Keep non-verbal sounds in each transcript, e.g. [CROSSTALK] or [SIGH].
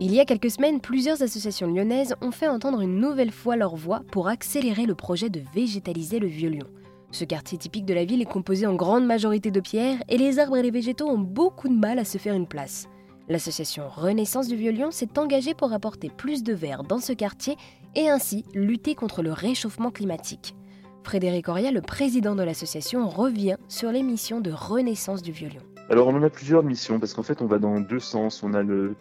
Il y a quelques semaines, plusieurs associations lyonnaises ont fait entendre une nouvelle fois leur voix pour accélérer le projet de végétaliser le Vieux-Lyon. Ce quartier typique de la ville est composé en grande majorité de pierres et les arbres et les végétaux ont beaucoup de mal à se faire une place. L'association Renaissance du Vieux-Lyon s'est engagée pour apporter plus de verre dans ce quartier et ainsi lutter contre le réchauffement climatique. Frédéric Oria, le président de l'association, revient sur les missions de Renaissance du Vieux-Lyon. Alors on en a plusieurs missions parce qu'en fait on va dans deux sens. On a le,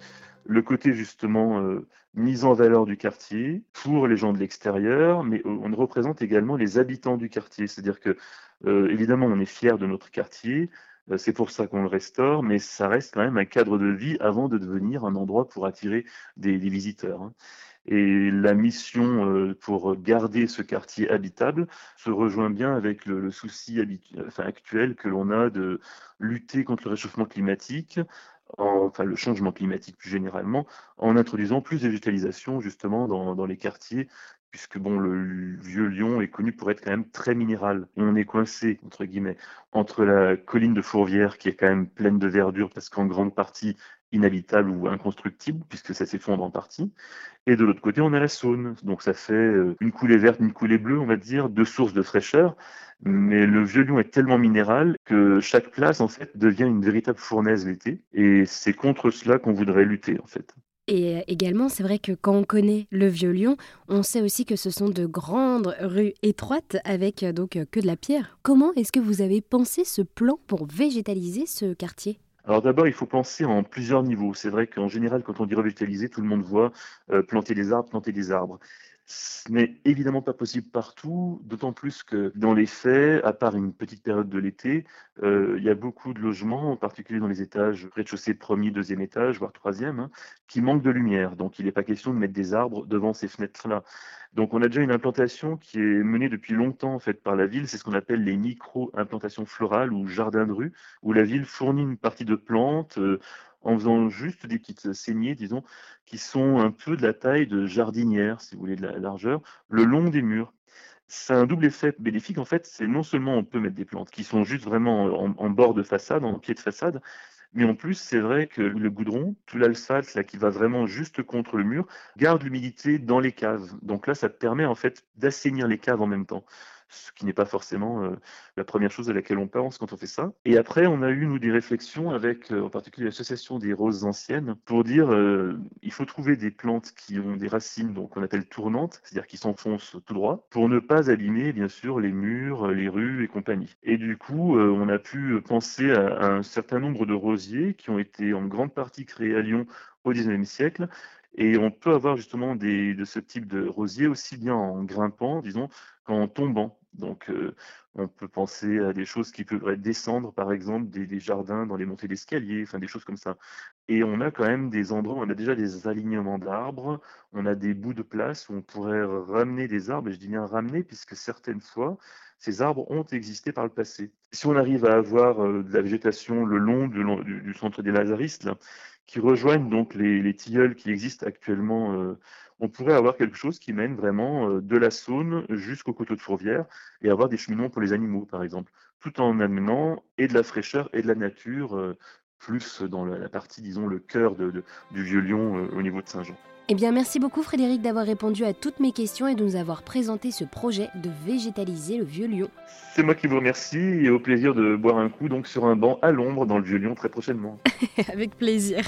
le côté justement euh, mise en valeur du quartier pour les gens de l'extérieur, mais euh, on représente également les habitants du quartier. C'est-à-dire que euh, évidemment on est fier de notre quartier, c'est pour ça qu'on le restaure, mais ça reste quand même un cadre de vie avant de devenir un endroit pour attirer des, visiteurs. Hein. Et la mission pour garder ce quartier habitable se rejoint bien avec le, souci actuel que l'on a de lutter contre le réchauffement climatique enfin le changement climatique plus généralement, en introduisant plus de végétalisation justement dans, les quartiers puisque bon, le vieux Lyon est connu pour être quand même très minéral. on est coincé, entre guillemets, entre la colline de Fourvière, qui est quand même pleine de verdure, parce qu'en grande partie inhabitable ou inconstructible, puisque ça s'effondre en partie. Et de l'autre côté, on a la Saône. Donc ça fait euh, une coulée verte, une coulée bleue, on va dire, deux sources de fraîcheur. Mais le vieux Lyon est tellement minéral que chaque place, en fait, devient une véritable fournaise l'été. Et c'est contre cela qu'on voudrait lutter, en fait. Et euh, également, c'est vrai que quand on connaît le Vieux Lyon, on sait aussi que ce sont de grandes rues étroites avec euh, donc que de la pierre. Comment est-ce que vous avez pensé ce plan pour végétaliser ce quartier? Alors d'abord, il faut penser en plusieurs niveaux. C'est vrai qu'en général, quand on dit revégétaliser, tout le monde voit planter des arbres, planter des arbres. Ce n'est évidemment pas possible partout, d'autant plus que dans les faits, à part une petite période de l'été, euh, il y a beaucoup de logements, en particulier dans les étages rez-de-chaussée, premier, deuxième étage, voire troisième, hein, qui manquent de lumière. Donc il n'est pas question de mettre des arbres devant ces fenêtres-là. Donc on a déjà une implantation qui est menée depuis longtemps en par la ville, c'est ce qu'on appelle les micro-implantations florales ou jardins de rue, où la ville fournit une partie de plantes. Euh, en faisant juste des petites saignées, disons, qui sont un peu de la taille de jardinière, si vous voulez, de la largeur, le long des murs. C'est un double effet bénéfique, en fait, c'est non seulement on peut mettre des plantes qui sont juste vraiment en, bord de façade, en pied de façade, mais en plus, c'est vrai que le goudron, tout l'asphalte là qui va vraiment juste contre le mur, garde l'humidité dans les caves. Donc là, ça permet en fait d'assainir les caves en même temps ce qui n'est pas forcément euh, la première chose à laquelle on pense quand on fait ça. Et après, on a eu, nous, des réflexions avec, euh, en particulier, l'association des roses anciennes, pour dire euh, il faut trouver des plantes qui ont des racines, qu'on appelle tournantes, c'est-à-dire qui s'enfoncent tout droit, pour ne pas abîmer, bien sûr, les murs, les rues et compagnie. Et du coup, on a pu penser à, à un certain nombre de rosiers qui ont été en grande partie créés à Lyon au XIXe siècle et on peut avoir justement des, de ce type de rosier aussi bien en grimpant, disons, qu'en tombant. Donc, euh, on peut penser à des choses qui peuvent descendre, par exemple, des, jardins dans les montées d'escalier, enfin des choses comme ça. Et on a quand même des endroits, on a déjà des alignements d'arbres, on a des bouts de place où on pourrait ramener des arbres, et je dis bien ramener, puisque certaines fois, ces arbres ont existé par le passé. Si on arrive à avoir euh, de la végétation le long du, centre des Lazaristes, qui rejoignent donc les, tilleuls qui existent actuellement, euh, on pourrait avoir quelque chose qui mène vraiment euh, de la Saône jusqu'au coteau de Fourvière et avoir des cheminements pour les animaux, par exemple, tout en amenant et de la fraîcheur et de la nature, euh, plus dans la, partie, disons, le cœur du vieux Lyon au niveau de Saint-Jean. Eh bien, merci beaucoup Frédéric d'avoir répondu à toutes mes questions et de nous avoir présenté ce projet de végétaliser le Vieux Lyon. C'est moi qui vous remercie et au plaisir de boire un coup donc sur un banc à l'ombre dans le Vieux Lyon très prochainement. [LAUGHS] Avec plaisir.